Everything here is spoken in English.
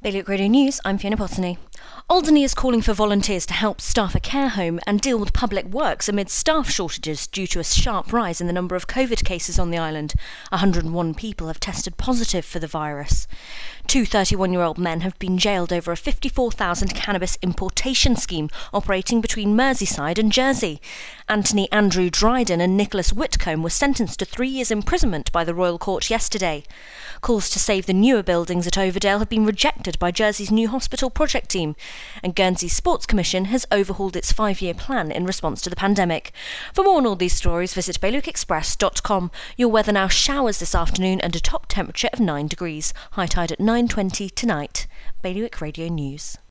Bailiwick Radio News, I'm Fiona Potney. Alderney is calling for volunteers to help staff a care home and deal with public works amid staff shortages due to a sharp rise in the number of COVID cases on the island. 101 people have tested positive for the virus. Two 31 year old men have been jailed over a 54,000 cannabis importation scheme operating between Merseyside and Jersey. Anthony Andrew Dryden and Nicholas Whitcomb were sentenced to three years' imprisonment by the Royal Court yesterday. Calls to save the newer buildings at Overdale have been rejected by Jersey's new hospital project team, and Guernsey's Sports Commission has overhauled its five year plan in response to the pandemic. For more on all these stories, visit bailiwickexpress.com. Your weather now showers this afternoon and a top temperature of 9 degrees. High tide at 9.20 tonight. Bailiwick Radio News.